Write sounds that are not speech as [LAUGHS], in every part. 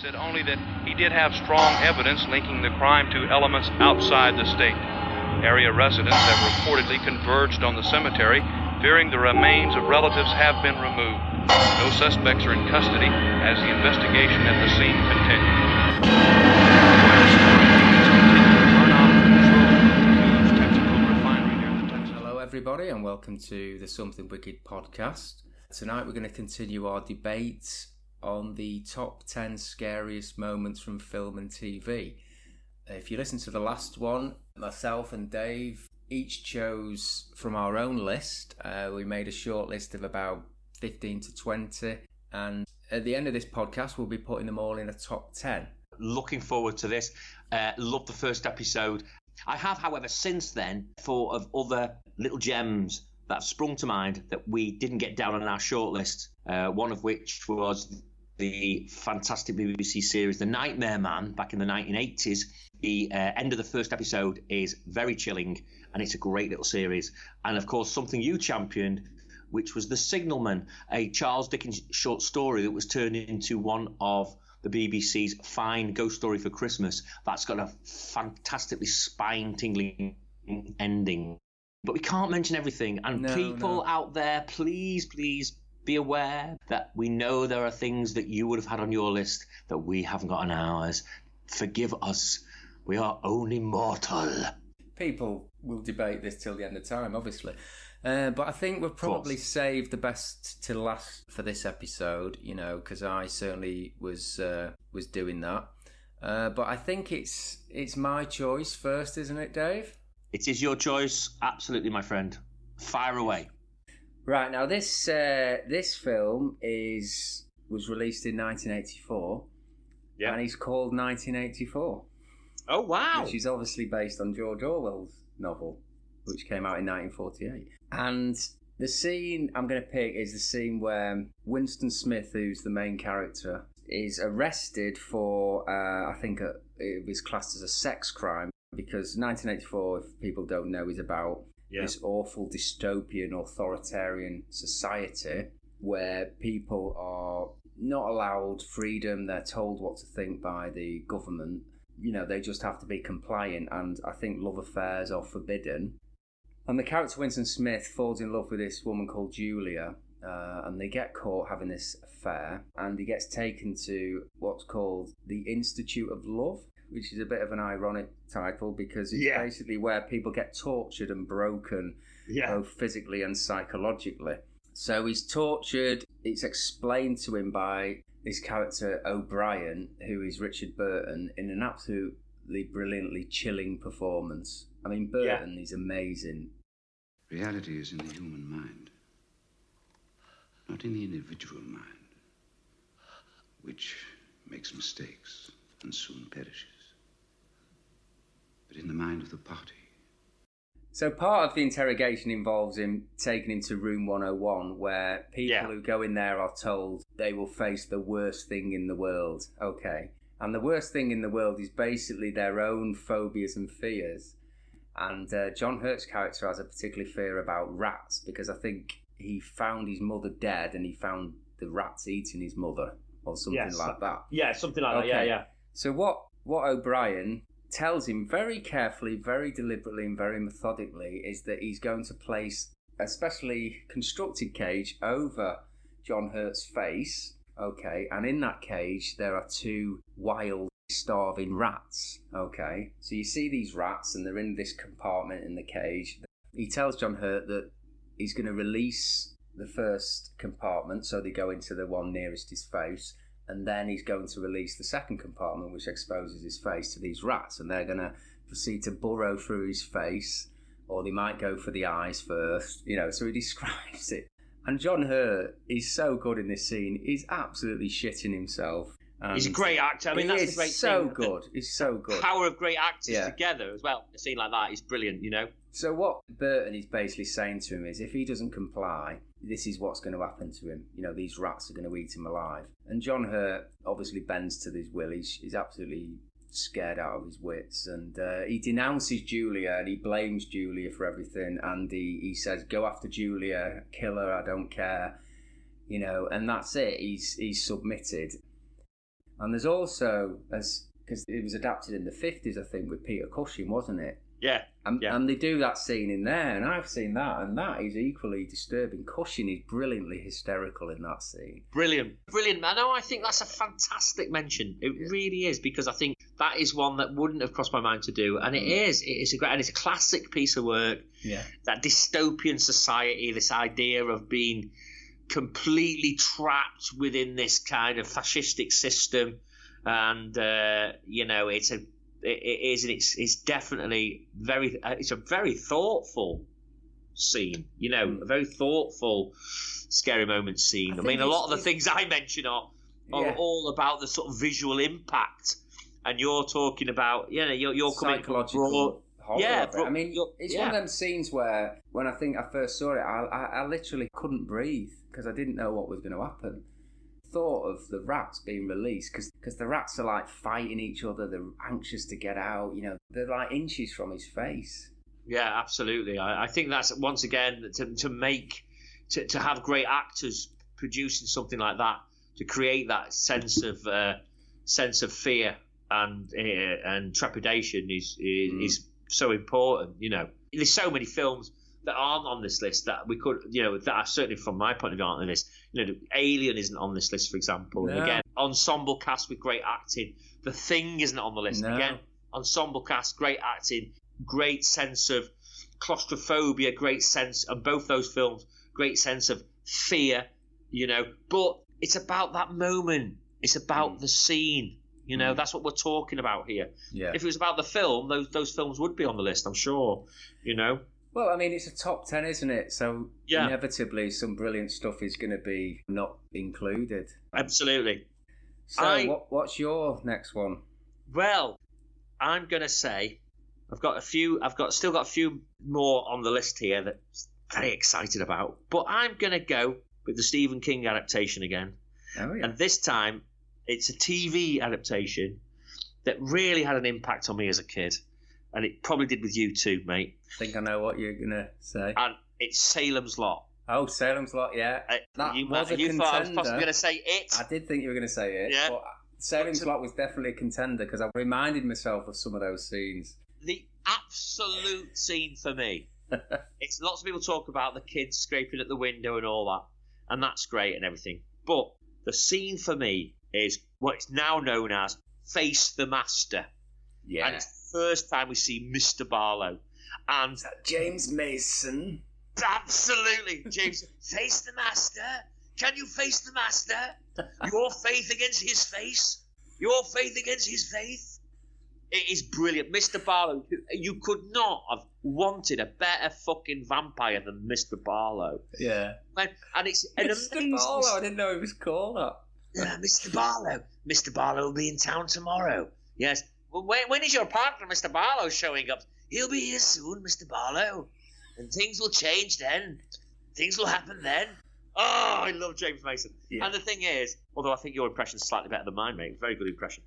said only that he did have strong evidence linking the crime to elements outside the state. Area residents have reportedly converged on the cemetery, fearing the remains of relatives have been removed. No suspects are in custody as the investigation at the scene continues. Hello, everybody, and welcome to the Something Wicked podcast. Tonight, we're going to continue our debate on the top 10 scariest moments from film and TV. If you listen to the last one, myself and Dave each chose from our own list. Uh, we made a short list of about 15 to 20, and at the end of this podcast, we'll be putting them all in a top 10. looking forward to this. Uh, love the first episode. I have, however, since then thought of other little gems that have sprung to mind that we didn't get down on our shortlist. Uh, one of which was the fantastic BBC series The Nightmare Man back in the 1980s. The uh, end of the first episode is very chilling and it's a great little series. And of course, something you championed, which was The Signalman, a Charles Dickens short story that was turned into one of the BBC's fine ghost story for Christmas. That's got a fantastically spine tingling ending. But we can't mention everything. And No, people no. out there, please, please be aware that we know there are things that you would have had on your list that we haven't got on ours. Forgive us. We are only mortal. People will debate this till the end of time, obviously. Uh, but I think we've probably saved the best to last for this episode, you know, because I certainly was uh, was doing that. Uh, but I think it's it's my choice first, isn't it, Dave? It is your choice, absolutely, my friend. Fire away. Right now, this uh, this film is was released in 1984, Yeah. and it's called 1984, Oh wow! which is obviously based on George Orwell's novel, which came out in 1948. And the scene I'm going to pick is the scene where Winston Smith, who's the main character, is arrested for uh, I think a, it was classed as a sex crime because 1984, if people don't know, is about Yeah. this awful dystopian authoritarian society where people are not allowed freedom they're told what to think by the government you know they just have to be compliant and i think love affairs are forbidden and the character winston smith falls in love with this woman called julia uh, and they get caught having this affair and he gets taken to what's called the institute of love which is a bit of an ironic title because it's Yeah. basically where people get tortured and broken Yeah. both physically and psychologically. So he's tortured. It's explained to him by this character O'Brien, who is Richard Burton, in an absolutely brilliantly chilling performance. I mean, Burton is amazing. Reality is in the human mind, not in the individual mind, which makes mistakes and soon perishes, but in the mind of the party. So part of the interrogation involves him taking him to room 101 where people Yeah. who go in there are told they will face the worst thing in the world. Okay. And the worst thing in the world is basically their own phobias and fears. And uh, John Hurt's character has a particular fear about rats because I think he found his mother dead and he found the rats eating his mother or something Yes. like that. Yeah, something like Okay. that. Yeah, yeah. So what what O'Brien tells him very carefully, very deliberately, and very methodically is that he's going to place a specially constructed cage over John Hurt's face. Okay, and in that cage there are two wild, starving rats. Okay, so you see these rats, and they're in this compartment in the cage. He tells John Hurt that he's going to release the first compartment, so they go into the one nearest his face and then he's going to release the second compartment, which exposes his face to these rats, and they're going to proceed to burrow through his face, or they might go for the eyes first, you know. So he [LAUGHS] describes it, and John Hurt is so good in this scene; he's absolutely shitting himself. And He's a great actor. I mean, that's is the great so thing. [LAUGHS] good. He's so good. power of great actors Yeah. together as well. A scene like that is brilliant. You know. So what Burton is basically saying to him is, if he doesn't comply, this is what's going to happen to him. You know, these rats are going to eat him alive. And John Hurt obviously bends to this will. He's, he's absolutely scared out of his wits, and uh, he denounces Julia and he blames Julia for everything. And he, he says, "Go after Julia, kill her. I don't care." You know, and that's it. He's he's submitted. And there's also as because it was adapted in the fifties, I think, with Peter Cushing, wasn't it? Yeah, And, Yeah. and they do that scene in there, and I've seen that, and that is equally disturbing. Cushing is brilliantly hysterical in that scene. Brilliant, brilliant. I know. I think that's a fantastic mention. It really is because I think that is one that wouldn't have crossed my mind to do, and it is. It is a great and it's a classic piece of work. Yeah. That dystopian society, this idea of being completely trapped within this kind of fascistic system, and uh, you know, it's a it, it is, and it's it's definitely very. uh, It's a very thoughtful scene. You know, Mm. a very thoughtful, scary moment scene. I I, mean, a lot of the things I mention are are Yeah. all about the sort of visual impact, and you're talking about, you know, you're, you're coming broad. horror. Yeah, bro- I mean, it's yeah. one of them scenes where, when I think I first saw it, I, I, I literally couldn't breathe because I didn't know what was going to happen. Thought of the rats being released because the rats are like fighting each other. They're anxious to get out. You know, they're like inches from his face. Yeah, absolutely. I, I think that's once again to, to make to, to have great actors producing something like that to create that sense of uh, sense of fear and uh, and trepidation is is, Mm. is so important. You know, there's so many films that aren't on this list that we could, you know, that are certainly from my point of view aren't on this. You know, Alien isn't on this list, for example. And again, ensemble cast with great acting. The Thing isn't on the list. No. Again, ensemble cast, great acting, great sense of claustrophobia, great sense of both those films, great sense of fear, you know. But it's about that moment. It's about Mm. the scene. You know, Mm. that's what we're talking about here. Yeah. If it was about the film, those those films would be on the list, I'm sure. You know. Well, I mean, it's a top 10, isn't it? So Yeah. inevitably, some brilliant stuff is going to be not included. Absolutely. So, I- what, what's your next one? Well, I'm gonna say I've got a few. I've got still got a few more on the list here that I'm very excited about. But I'm gonna go with the Stephen King adaptation again, Oh, yeah. and this time it's a TV adaptation that really had an impact on me as a kid, and it probably did with you too, mate. I think I know what you're going to say. And it's Salem's Lot. Oh, Salem's Lot, yeah. Uh, That you was a you thought I was possibly going to say it. I did think you were going to say it. Yeah. But Salem's Lot was definitely a contender because I reminded myself of some of those scenes. the absolute scene for me. [LAUGHS] it's lots of people talk about the kids scraping at the window and all that, and that's great and everything. But the scene for me is what's now known as Face the Master, and Yeah. it's the first time we see Mr. Barlow, and James Mason? absolutely, James, [LAUGHS] face the Master. Can you face the Master? [LAUGHS] Your faith against his face. Your faith against his faith. It is brilliant, Mr. Barlow. You could not have wanted a better fucking vampire than Mr. Barlow. Yeah. And, and it's an Mr. amazing. Barlow, I didn't know it was called that. Yeah, Mr. Barlow. Mr. Barlow will be in town tomorrow. Yes. When, when is your partner, Mr. Barlow, showing up? He'll be here soon, Mr. Barlow. And things will change then. Things will happen then. Oh, I love James Mason. Yeah. And the thing is, although I think your impression's slightly better than mine, mate, very good impression.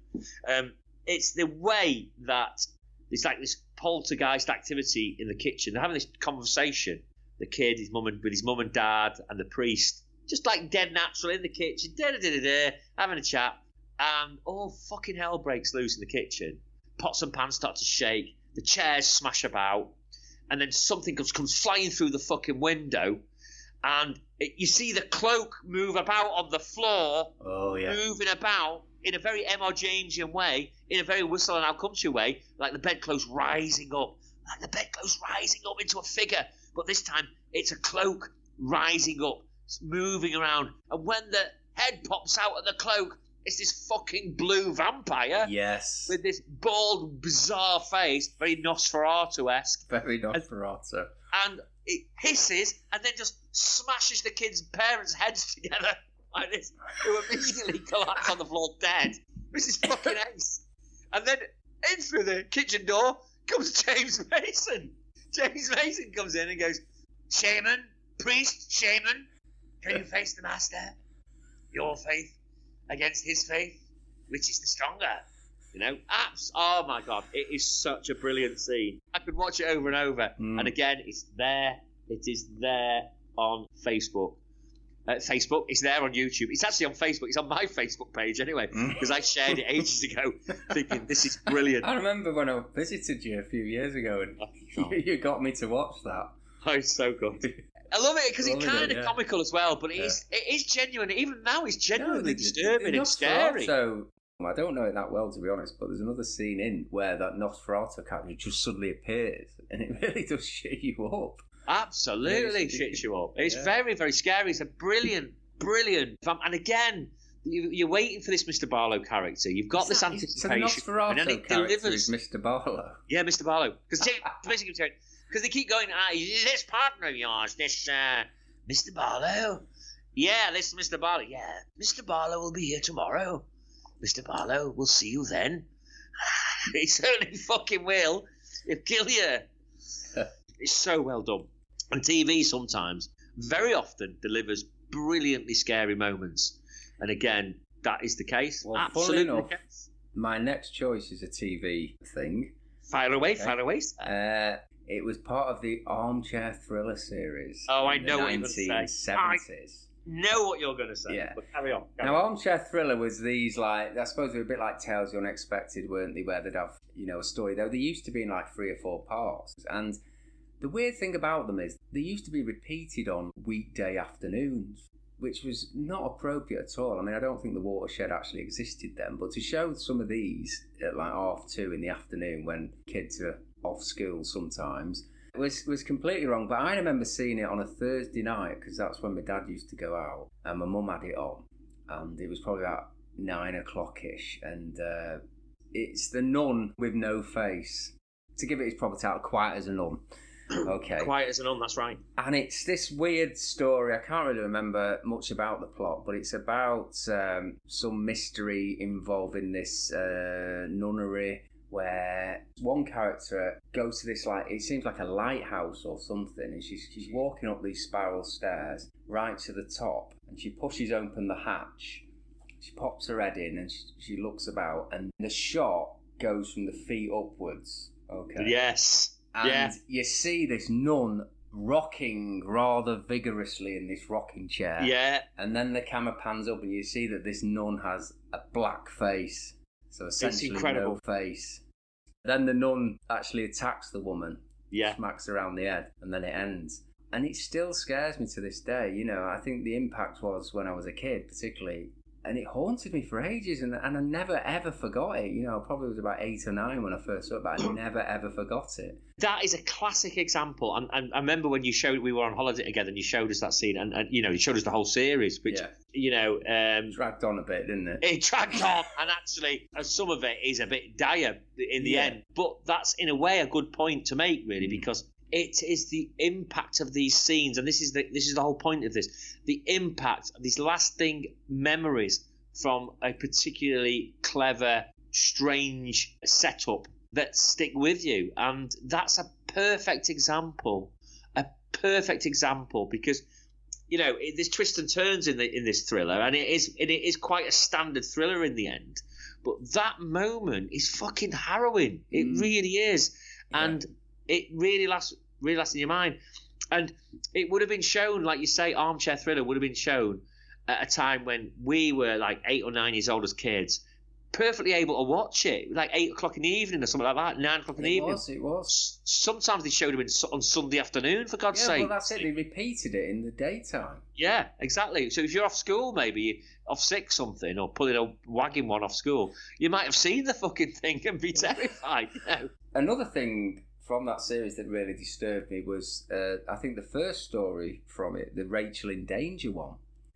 Um, it's the way that it's like this poltergeist activity in the kitchen. They're having this conversation. The kid, his mum and with his mum and dad, and the priest, just like dead natural in the kitchen, da da da da, having a chat, and all fucking hell breaks loose in the kitchen. Pots and pans start to shake. The chairs smash about, and then something comes comes flying through the fucking window, and it, you see the cloak move about on the floor Oh, yeah. moving about in a very M.R. Jamesian way, in a very whistle and I'll come to way, like the bedclothes rising up, like the bedclothes rising up into a figure. But this time it's a cloak rising up, it's moving around. And when the head pops out of the cloak, it's this fucking blue vampire Yes. with this bald, bizarre face, very Nosferatu esque Very Nosferatu. and it hisses and then just smashes the kids' parents' heads together [LAUGHS] like this, who immediately [LAUGHS] collapse on the floor dead. This is fucking [LAUGHS] ace. And then in through the kitchen door comes James Mason. James Mason comes in and goes, Shaman, priest, shaman, can you face the master? Your faith against his faith, which is the stronger? You know, apps. Oh my god, it is such a brilliant scene. I could watch it over and over. Mm. And again, it's there. It is there on Facebook. uh, Facebook. It's there on YouTube. It's actually on Facebook. It's on my Facebook page anyway because I shared it ages ago, [LAUGHS] thinking this is brilliant. I remember when I visited you a few years ago and Oh. you, [LAUGHS] you got me to watch that. Oh, it's so good. [LAUGHS] I love it because it's it, kind of yeah. comical as well, but it is it is genuine. Even now, it's genuinely the- disturbing and scary. So I don't know it that well to be honest, but there's another scene in where that Nosferatu character just suddenly appears, [LAUGHS] and it really does shit you up. Absolutely Yeah, it's- shits you up. It's yeah. very, very scary. It's a brilliant, brilliant. And again, you, you're waiting for this Mr. Barlow character. You've got this the anticipation, and then it delivers. Mr. Barlow. Yeah, Mr. Barlow. Because [LAUGHS] basically saying, because they keep going, ah, is this partner of yours, this uh, Mr. Barlow? Yeah, this Mr. Barlow. Yeah, Mr. Barlow will be here tomorrow. Mr. Barlow, we'll see you then. [LAUGHS] he certainly fucking will. He'll kill you. [LAUGHS] it's so well done. And TV sometimes, very often, delivers brilliantly scary moments. And again, that is the case. Well, Absolutely enough- case. My next choice is a TV thing. Fire away, Okay. fire away. Uh, it was part of the Armchair Thriller series. Oh, I know what you're gonna say. 1970s. know what you're going to say. Yeah. But carry on. carry Now, on. Armchair Thriller was these like I suppose they were a bit like Tales the Unexpected, weren't they? Where they'd have you know a story. Though they used to be in like three or four parts, and the weird thing about them is they used to be repeated on weekday afternoons, which was not appropriate at all. I mean, I don't think the watershed actually existed then, but to show some of these at like half two in the afternoon when kids are off school sometimes was was completely wrong. But I remember seeing it on a Thursday night because that's when my dad used to go out, and my mum had it on, and it was probably about nine o'clock ish, and uh, it's the nun with no face. To give it its proper title, quiet as a nun. [CLEARS THROAT] Okay. Quiet as a nun, that's right. And it's this weird story. I can't really remember much about the plot, but it's about um, some mystery involving this uh, nunnery where one character goes to this like it seems like a lighthouse or something, and she's she's walking up these spiral stairs right to the top, and she pushes open the hatch. She pops her head in and she, she looks about, and the shot goes from the feet upwards. Okay. Yes. And Yeah. you see this nun rocking rather vigorously in this rocking chair. Yeah. And then the camera pans up and you see that this nun has a black face. So essentially incredible. no face. Then the nun actually attacks the woman, Yeah. smacks her around the head, and then it ends. And it still scares me to this day. You know, I think the impact was when I was a kid, particularly. And it haunted me for ages, and, and I never ever forgot it. You know, I probably was about eight or nine when I first saw it, but I never ever forgot it. That is a classic example. And, and I remember when you showed, we were on holiday together and you showed us that scene, and, and you know, you showed us the whole series, which, Yeah. you know, um, Dragged on a bit, didn't it? it dragged on, and actually, uh, some of it is a bit dire in the Yeah. end. But that's in a way a good point to make, really, Mm. because it is the impact of these scenes, and this is the this is the whole point of this: the impact of these lasting memories from a particularly clever, strange setup that stick with you, and that's a perfect example, a perfect example because you know, it, there's twists and turns in the in this thriller, and it is and it is quite a standard thriller in the end. But that moment is fucking harrowing. It Mm. really is, Yeah. and it really lasts lasts in your mind. And it would have been shown, like you say, armchair thriller would have been shown at a time when we were like eight or nine years old as kids, perfectly able to watch it, like eight o'clock in the evening or something like that, nine o'clock in the It evening. was, it was. Sometimes they showed them on Sunday afternoon, for God's Yeah, sake. well, that's it. They repeated it in the daytime. Yeah, exactly. So if you're off school, maybe off sick something, or pulling a wagging one off school, you might have seen the fucking thing and be [LAUGHS] terrified. You know? Another thing from that series that really disturbed me was, uh, I think, the first story from it, the Rachel in Danger one.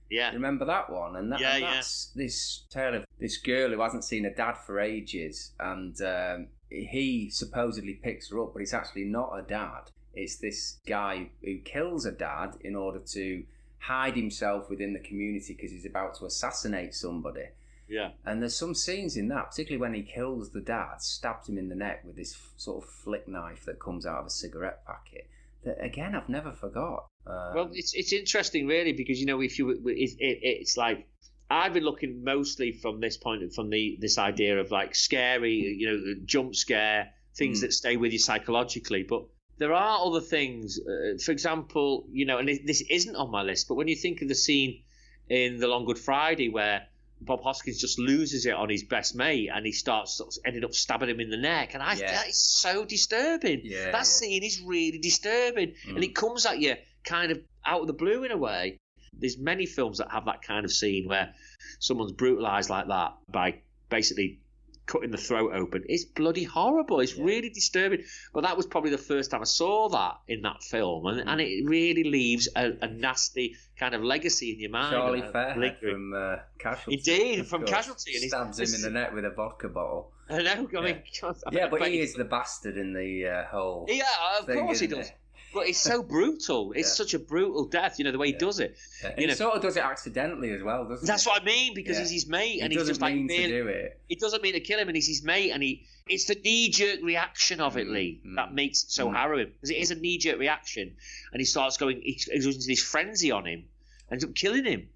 Yeah, Remember that one? And, that, Yeah, and yeah. that's this tale of this girl who hasn't seen her dad for ages, and um, he supposedly picks her up, but it's actually not her dad. It's this guy who kills her dad in order to hide himself within the community because he's about to assassinate somebody. Yeah, And there's some scenes in that, particularly when he kills the dad, stabs him in the neck with this f- sort of flick knife that comes out of a cigarette packet. That again, I've never forgot. Um, Well, it's it's interesting, really, because you know, if you, it, it, it's like I've been looking mostly from this point, from the this idea of like scary, you know, jump scare things Mm. that stay with you psychologically. But there are other things. Uh, for example, you know, and this isn't on my list, but when you think of the scene in The Long Good Friday where Bob Hoskins just loses it on his best mate and he starts sort of ended up stabbing him in the neck. And I Yeah. that is so disturbing. Yeah, that scene is really disturbing. And Mm. it comes at you kind of out of the blue in a way. There's many films that have that kind of scene where someone's brutalized like that by basically cutting the throat open. It's bloody horrible. It's Yeah. really disturbing. But that was probably the first time I saw that in that film, and, and it really leaves a, a nasty kind of legacy in your mind. Charlie Fairhead from uh, Casualty. Indeed, from course, Casualty, and he's- stabs him in the neck with a vodka bottle. I know. I mean, [LAUGHS] God, I Yeah, but he is the bastard in the uh, whole. Yeah, of thing, course he does. But it's so [LAUGHS] brutal. It's Yeah. such a brutal death. You know the way he Yeah. does it. Yeah, you he know- sort of does it accidentally as well, doesn't it? That's he? what I mean because he's his mate, He and he's doesn't just like mean being, to do it. he doesn't mean to kill him, and he's his mate, and he it's the knee jerk reaction of it, Mm, Lee, mm, that makes it so mm. harrowing because it is a knee jerk reaction, and he starts going, he he goes into this frenzy on him, ends up killing him.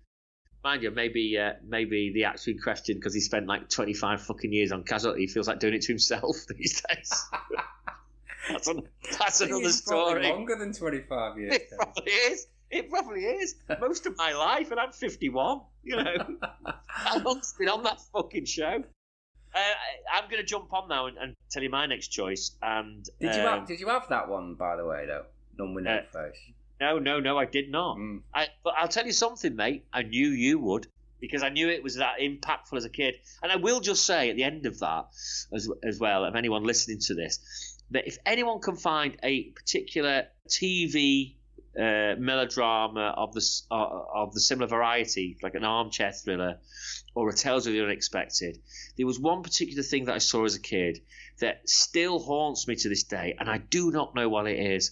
Mind you, maybe uh, maybe the actor in question, because he spent like twenty five fucking years on casualty, he feels like doing it to himself [LAUGHS] these days. [LAUGHS] that's an, [LAUGHS] [LAUGHS] that's another story. longer than 25 years. It probably is. It probably is. [LAUGHS] Most of my life, and I'm 51. You know, how long's been on that fucking show? Uh, I'm going to jump on now and, and tell you my next choice. And did you um, have, did you have that one, by the way, though? None with no Uh, face. No, no, no, I did not. Mm. I, but I'll tell you something, mate. I knew you would because I knew it was that impactful as a kid. And I will just say at the end of that, as, as well, of anyone listening to this, that if anyone can find a particular TV uh, melodrama of the uh, of the similar variety, like an armchair thriller or a Tales of the Unexpected, there was one particular thing that I saw as a kid that still haunts me to this day, and I do not know what it is.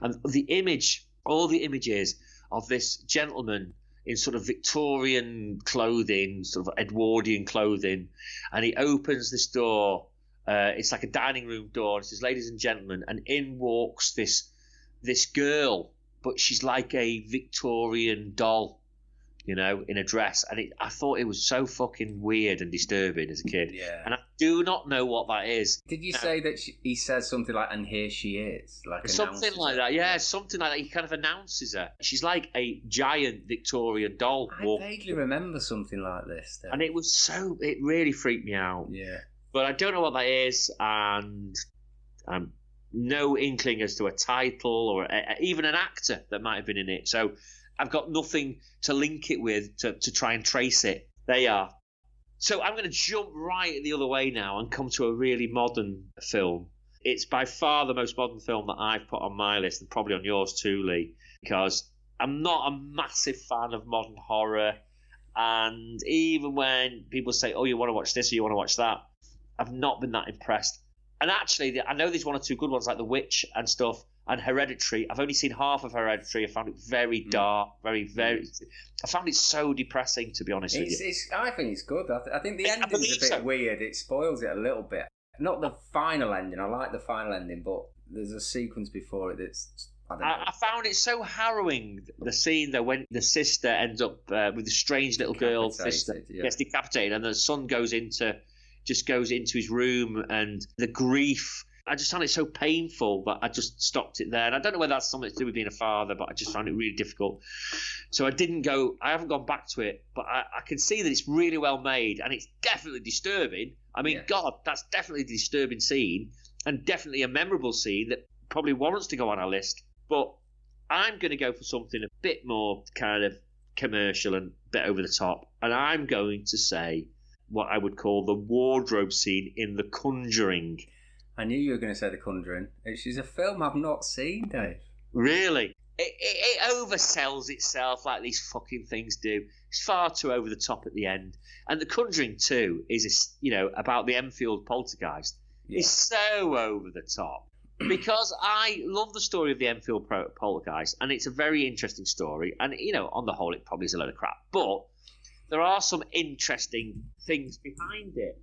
And the image, all the images of this gentleman in sort of Victorian clothing, sort of Edwardian clothing, and he opens this door. Uh, it's like a dining room door. And it says, "Ladies and gentlemen," and in walks this this girl, but she's like a Victorian doll, you know, in a dress. And it, I thought it was so fucking weird and disturbing as a kid. Yeah. And I do not know what that is. Did you No. say that she, he says something like, and here she is? like Something like it? that, yeah, something like that. He kind of announces her. She's like a giant Victorian doll. I walk- vaguely remember something like this. Though. and it was so, it really freaked me out. yeah. But I don't know what that is, and no inkling as to a title or a, even an actor that might have been in it. So I've got nothing to link it with to, to try and trace it. There you are. So I'm going to jump right the other way now and come to a really modern film. It's by far the most modern film that I've put on my list and probably on yours too, Lee, because I'm not a massive fan of modern horror. And even when people say, oh, you want to watch this or you want to watch that, I've not been that impressed. And actually, I know there's one or two good ones like The Witch and stuff, and Hereditary. I've only seen half of Hereditary. I found it very Mm. dark, very, very. I found it so depressing, to be honest with you. it's, I think it's good. I, th- I think the I- I ending's a bit so. weird. It spoils it a little bit. Not the final ending. I like the final ending, but there's a sequence before it that's. I. I, I found it so harrowing the scene though when the sister ends up uh, with the strange little girl sister yeah. gets decapitated and the son goes into just goes into his room and the grief I just found it so painful that I just stopped it there and I don't know whether that's something to do with being a father but I just found it really difficult so I didn't go I haven't gone back to it but I, I can see that it's really well made and it's definitely disturbing I mean Yeah. god that's definitely a disturbing scene and definitely a memorable scene that probably warrants to go on our list but I'm going to go for something a bit more kind of commercial and a bit over the top. And I'm going to say what I would call the wardrobe scene in The Conjuring. I knew you were going to say The Conjuring. It's is a film I've not seen, Dave. Really? It, it, it oversells itself like these fucking things do. It's far too over the top at the end. And The Conjuring 2 is, you know, about the Enfield poltergeist. Yeah. It's so over the top. [CLEARS THROAT] Because I love the story of the Enfield poltergeist, and it's a very interesting story. And, you know, on the whole, it probably is a load of crap. But there are some interesting things behind it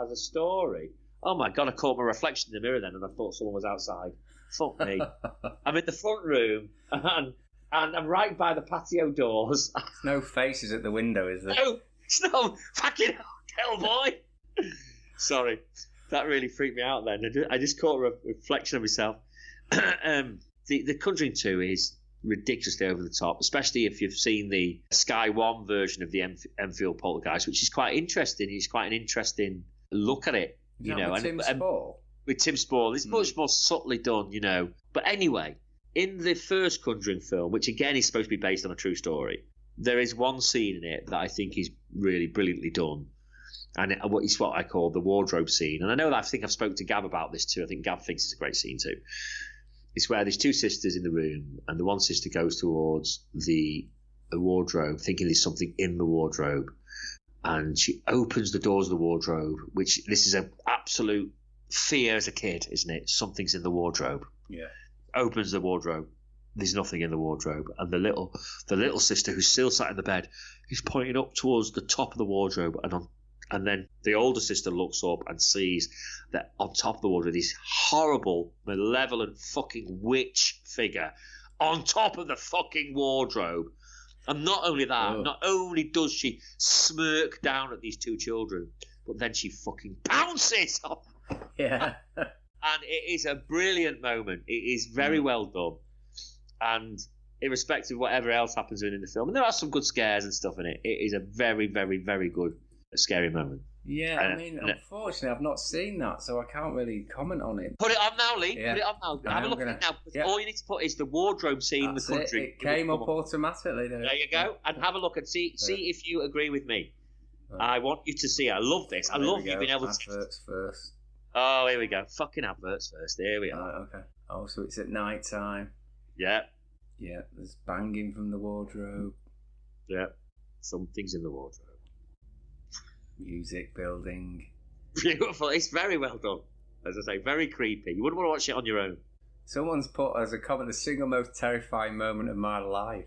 as a story. Oh my God, I caught my reflection in the mirror then, and I thought someone was outside. Fuck me. [LAUGHS] I'm in the front room, and, and I'm right by the patio doors. no faces at the window, is there? no, it's no fucking hell, boy. [LAUGHS] Sorry, that really freaked me out then. I just caught a reflection of myself. [CLEARS THROAT] um, the the Conjuring Two is ridiculously over the top, especially if you've seen the Sky One version of the Enf- Enfield Poltergeist, which is quite interesting. It's quite an interesting look at it, you know, with and, Tim and Spall. with Tim Spall, it's Mm. much more subtly done, you know. But anyway, in the first Conjuring film, which again is supposed to be based on a true story, there is one scene in it that I think is really brilliantly done. And it's what I call the wardrobe scene. And I know that I think I've spoken to Gab about this too. I think Gab thinks it's a great scene too. It's where there's two sisters in the room, and the one sister goes towards the, the wardrobe, thinking there's something in the wardrobe, and she opens the doors of the wardrobe, which this is an absolute fear as a kid, isn't it? Something's in the wardrobe. Yeah. Opens the wardrobe. There's nothing in the wardrobe, and the little the little sister who's still sat in the bed is pointing up towards the top of the wardrobe, and on and then the older sister looks up and sees that on top of the wardrobe this horrible, malevolent fucking witch figure on top of the fucking wardrobe. And not only that, Oh. not only does she smirk down at these two children, but then she fucking pounces on Yeah. [LAUGHS] and it is a brilliant moment. It is very Mm. well done, and irrespective of whatever else happens in the film, and there are some good scares and stuff in it. It is a very, very, very good scary moment. yeah, I mean, no. unfortunately, I've not seen that, so I can't really comment on it. Put it on now, Lee. Yeah. Put it on now. I Have a look gonna- at it now. yeah. All you need to put is the wardrobe scene in the That's it. Conjuring. It came up automatically. didn't? There you go, and have a look and see see if you agree with me. I want you to see. I love this. I There love you being able to. Adverts first. Oh, here we go. Fucking adverts first. Here we are. Right, okay. Oh, so it's at night time. Yeah, Yeah, there's banging from the wardrobe, yeah. Something's in the wardrobe. Music building. Beautiful. It's very well done. As I say, very creepy. You wouldn't want to watch it on your own. Someone's put as a comment the single most terrifying moment of my life.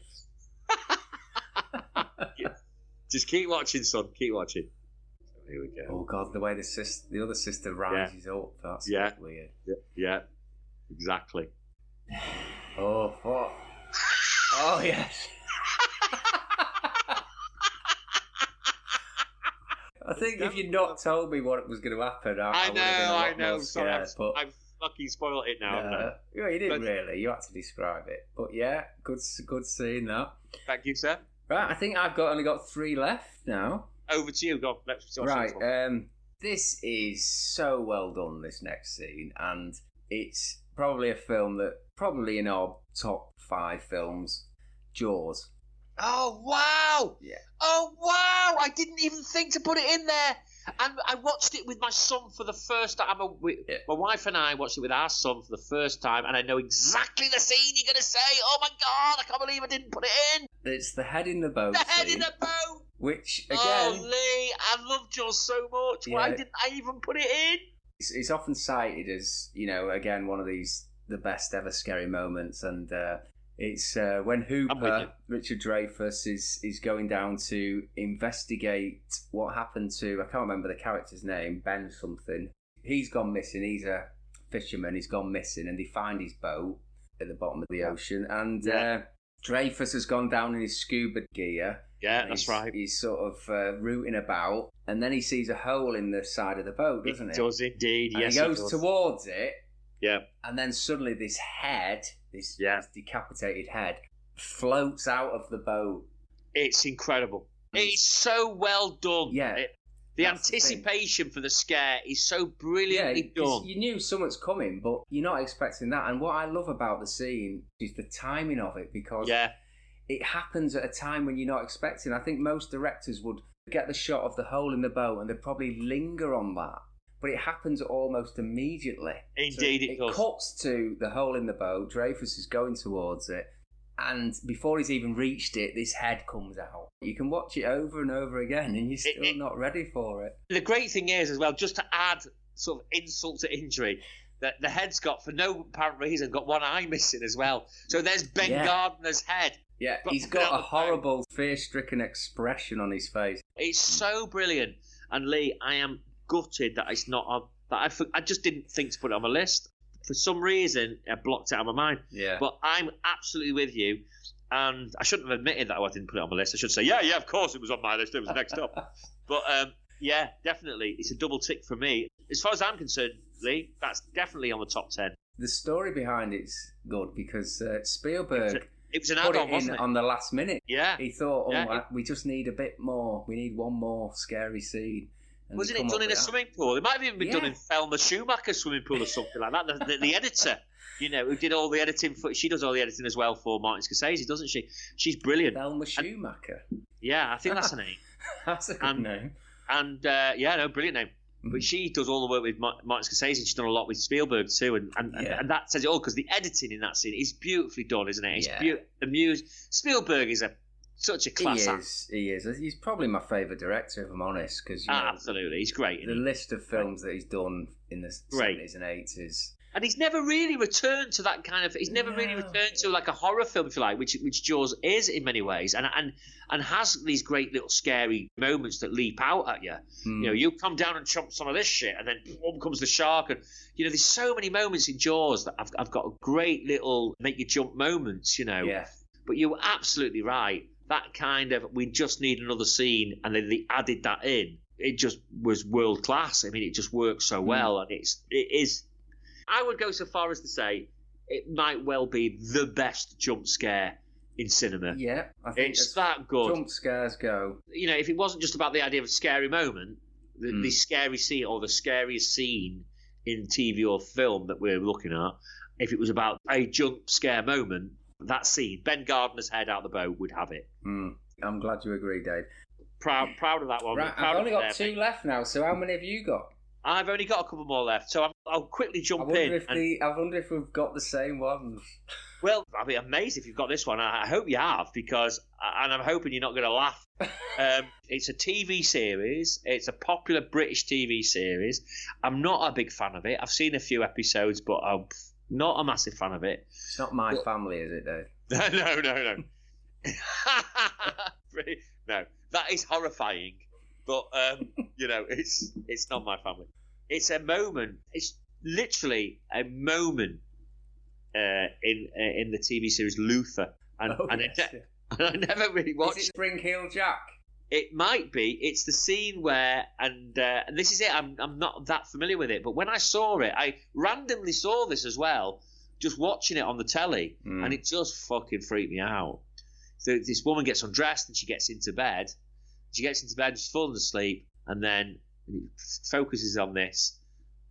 [LAUGHS] Just keep watching, son. Keep watching. Here we go. Oh god, the way the sister, the other sister rises up, that's Yeah. weird. Yeah, yeah, exactly. [SIGHS] Oh fuck. [LAUGHS] Oh yes. I think if you'd not told me what was going to happen, I, I I would have been a know, I know. Sorry, scared. I've, but I've fucking spoiled it now. yeah, you didn't But- really. You had to describe it. But yeah, good, good seeing that. Thank you, sir. Right, I think I've got only got three left now. Over to you. Go. Let's Right, um, this is so well done. This next scene, and it's probably a film that probably in our top five films, Jaws. Oh wow! Yeah. Oh wow! I didn't even think to put it in there. And I watched it with my son for the first time. A, we, Yeah. My wife and I watched it with our son for the first time, and I know exactly the scene you're going to say. Oh my god! I can't believe I didn't put it in. It's the head in the boat. The head scene, in the boat. which again, Oh Lee, I loved Jaws so much. Why didn't I even put it in? it's, it's often cited as you know again one of these the best ever scary moments and uh, it's uh, when I'm with you. Hooper Richard Dreyfuss is is going down to investigate what happened to I can't remember the character's name Ben something. He's gone missing. He's a fisherman. He's gone missing and they find his boat at the bottom of the ocean. And Yeah. uh, Dreyfuss has gone down in his scuba gear. Yeah, that's he's, right. he's sort of uh, rooting about. And then he sees a hole in the side of the boat doesn't it does indeed. and yes, he goes towards it, Yeah, and then suddenly this head, this, Yeah. decapitated head, floats out of the boat. it's incredible. It's so well done. Yeah, It- the that's the anticipation for the scare is so Yeah, done. you knew someone's coming, but you're not expecting that. And what I love about the scene is the timing of it because Yeah, it happens at a time when you're not expecting. I think most directors would get the shot of the hole in the boat and they'd probably linger on that. But it happens almost immediately. Indeed it it does. cuts to the hole in the boat. Dreyfuss is going towards it. And before he's even reached it, this head comes out. You can watch it over and over again and you're still it- not ready for it. the great thing is as well, just to add sort of insult to injury, that the head's got for no apparent reason got one eye missing as well. So there's Ben Yeah. Gardner's head. Yeah, But he's got a horrible, fear stricken expression on his face. It's so brilliant. And Lee, I am gutted that it's not on. That I, I just didn't think to put it on my list. For some reason, I blocked it out of my mind. Yeah. But I'm absolutely with you. And I shouldn't have admitted that I didn't put it on my list. I should say, yeah, yeah, of course it was on my list. It was [LAUGHS] next up. But um, yeah, definitely, it's a double tick for me. As far as I'm concerned, Lee, that's definitely on the top ten. The story behind it's good because uh, Spielberg It was an put add-on, it in wasn't it? on the last minute. Yeah. He thought, oh, Yeah, we just need a bit more. We need one more scary scene. And Wasn't it done in a that. swimming pool? It might have even been done in Thelma Schumacher's swimming pool or something like that. The, the, the editor, you know, who did all the editing for. She does all the editing as well for Martin Scorsese, doesn't she? She's brilliant. Thelma Schumacher. Yeah, I think that's her name. [LAUGHS] That's a good Um, name. And uh, yeah, no, brilliant name. Mm. But she does all the work with Ma- Martin Scorsese. She's done a lot with Spielberg too, and and, and, Yeah. and that says it all because the editing in that scene is beautifully done, isn't it? It's Yeah. the muse. Spielberg is a such a He class act. is. He is. He's probably my favourite director, if I'm honest, because know, Absolutely, he's great. the he? list of films that he's done in the seventies and eighties. And he's never really returned to that kind of. He's never really returned to like a horror film, if you like, which which Jaws is in many ways, and and and has these great little scary moments that leap out at you. Hmm. You know, you come down and chomp some of this shit, and then boom comes the shark, and you know, there's so many moments in Jaws that I've I've got great little make you jump moments. You know, yeah, but you're absolutely right. That kind of we just need another scene, and then they added that in. It just was world class. I mean, it just works so well, and it's it is. I would go so far as to say it might well be the best jump scare in cinema. yeah. I think It's that good. Jump scares go. You know, if it wasn't just about the idea of a scary moment, the, Mm. the scary scene or the scariest scene in TV or film that we're looking at, if it was about a jump scare moment, that scene, Ben Gardner's head out the boat would have it. Hmm. I'm glad you agree, Dave. Proud, proud of that one. Right, proud I've only got there, two left now. So how many have you got? I've only got a couple more left, so I'm, I'll quickly I jump in. if and- the I wonder if we've got the same ones. [LAUGHS] well, I'd be amazed if you've got this one. I I hope you have, because, and I'm hoping you're not going to laugh. [LAUGHS] Um, it's a TV series. It's a popular British TV series. I'm not a big fan of it. I've seen a few episodes, but I'm not a massive fan of it. It's not my Well- family, is it, though? [LAUGHS] no, no, no. [LAUGHS] No, that is horrifying. But um, [LAUGHS] you know, it's it's not my family. It's a moment. It's literally a moment uh, in uh, in the TV series Luther, and, oh, and, yes, I, yeah. and I never really watched. Is it Spring Heel Jack? It might be. It's the scene where, and, uh, and this is it. I'm I'm not that familiar with it, but when I saw it, I randomly saw this as well, just watching it on the telly, Mm. and it just fucking freaked me out. So this woman gets undressed and she gets into bed. She gets into bed, she's falling asleep, and then it focuses on this,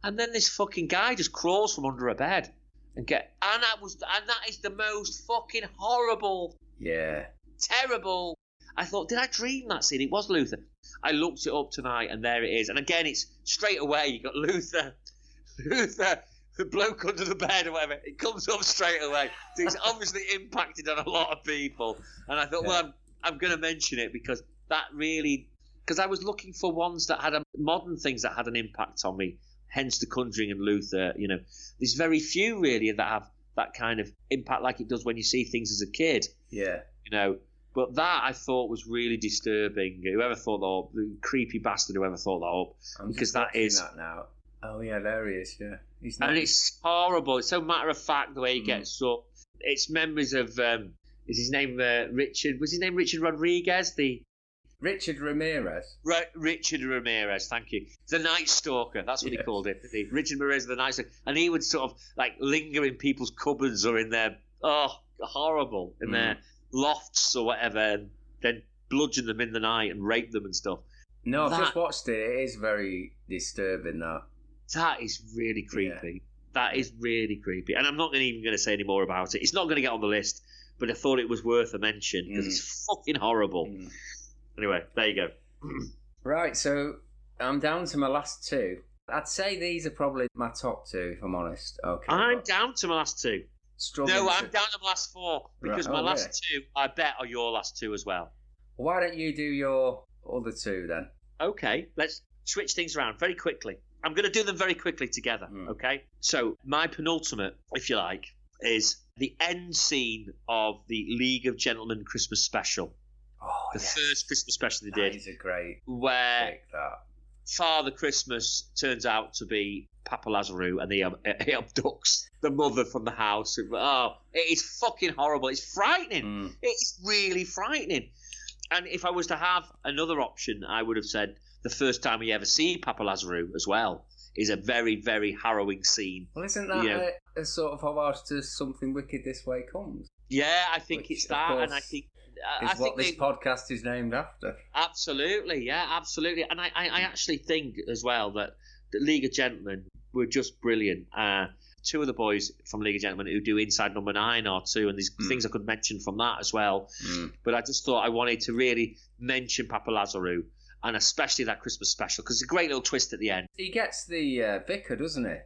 and then this fucking guy just crawls from under her bed and get, and that was, and that is the most fucking horrible Yeah. terrible. I thought, did I dream that scene? It was Luther. I looked it up tonight, and there it is. And again, it's straight away. You got Luther, [LAUGHS] Luther, the bloke under the bed or whatever. It comes up straight away. So it's [LAUGHS] obviously impacted on a lot of people. And I thought, well, I'm, I'm going to mention it because that really, because I was looking for ones that had a, modern things that had an impact on me. Hence, The Conjuring and Luther. You know, there's very few really that have that kind of impact like it does when you see things as a kid Yeah. you know. But that I thought was really disturbing. Whoever thought that up, the creepy bastard, whoever thought that up, I'm Because just that is- that now. Oh yeah, there he is. Yeah, he's not. and it's horrible. It's so matter of fact the way he Mm. gets up. It's memories of um, is his name uh, Richard? Was his name Richard Rodriguez? The Richard Ramirez. Right, Richard Ramirez, thank you. The Night Stalker, that's what he called it. the- Richard Ramirez, the Night Stalker. And he would sort of like linger in people's cupboards or in their, oh, horrible, in Mm. their lofts or whatever, and then bludgeon them in the night and rape them and stuff. No, I've just watched it. It is very disturbing. That. That is really creepy. That is really creepy. And I'm not even going to say any more about it. It's not going to get on the list, but I thought it was worth a mention because Mm. it's fucking horrible. Mm. Anyway, there you go. [CLEARS THROAT] Right, so I'm down to my last two. I'd say these are probably my top two, if I'm honest. Okay. I'm down to my last two. Struggling No, I'm down to my last four because Right, my oh, last two, I bet, are your last two as well. Why don't you do your other two then? Okay, let's switch things around very quickly. I'm going to do them very quickly together. Hmm. Okay, so my penultimate, if you like, is the end scene of the League of Gentlemen Christmas special, Oh, the yes. first Christmas special they That did, is a great where. Father Christmas turns out to be Papa Lazarou and he, [LAUGHS] he abducts the mother from the house. Oh, it is fucking horrible. It's frightening. Mm. It's really frightening. And if I was to have another option, I would have said the first time we ever see Papa Lazarou as well is a very, very harrowing scene. Well, isn't that Yeah. a, a sort of homage to something wicked this way comes? Yeah, I think Which, it's that, and I think Is I what think this they- podcast is named after. Absolutely, yeah, absolutely. And I, I, I actually think as well that the League of Gentlemen were just brilliant. Uh, two of the boys from League of Gentlemen who do Inside Number Nine or two, and there's Mm. things I could mention from that as well. But I just thought I wanted to really mention Papa Lazarou, and especially that Christmas special, because it's a great little twist at the end. He gets the uh, vicar, doesn't he?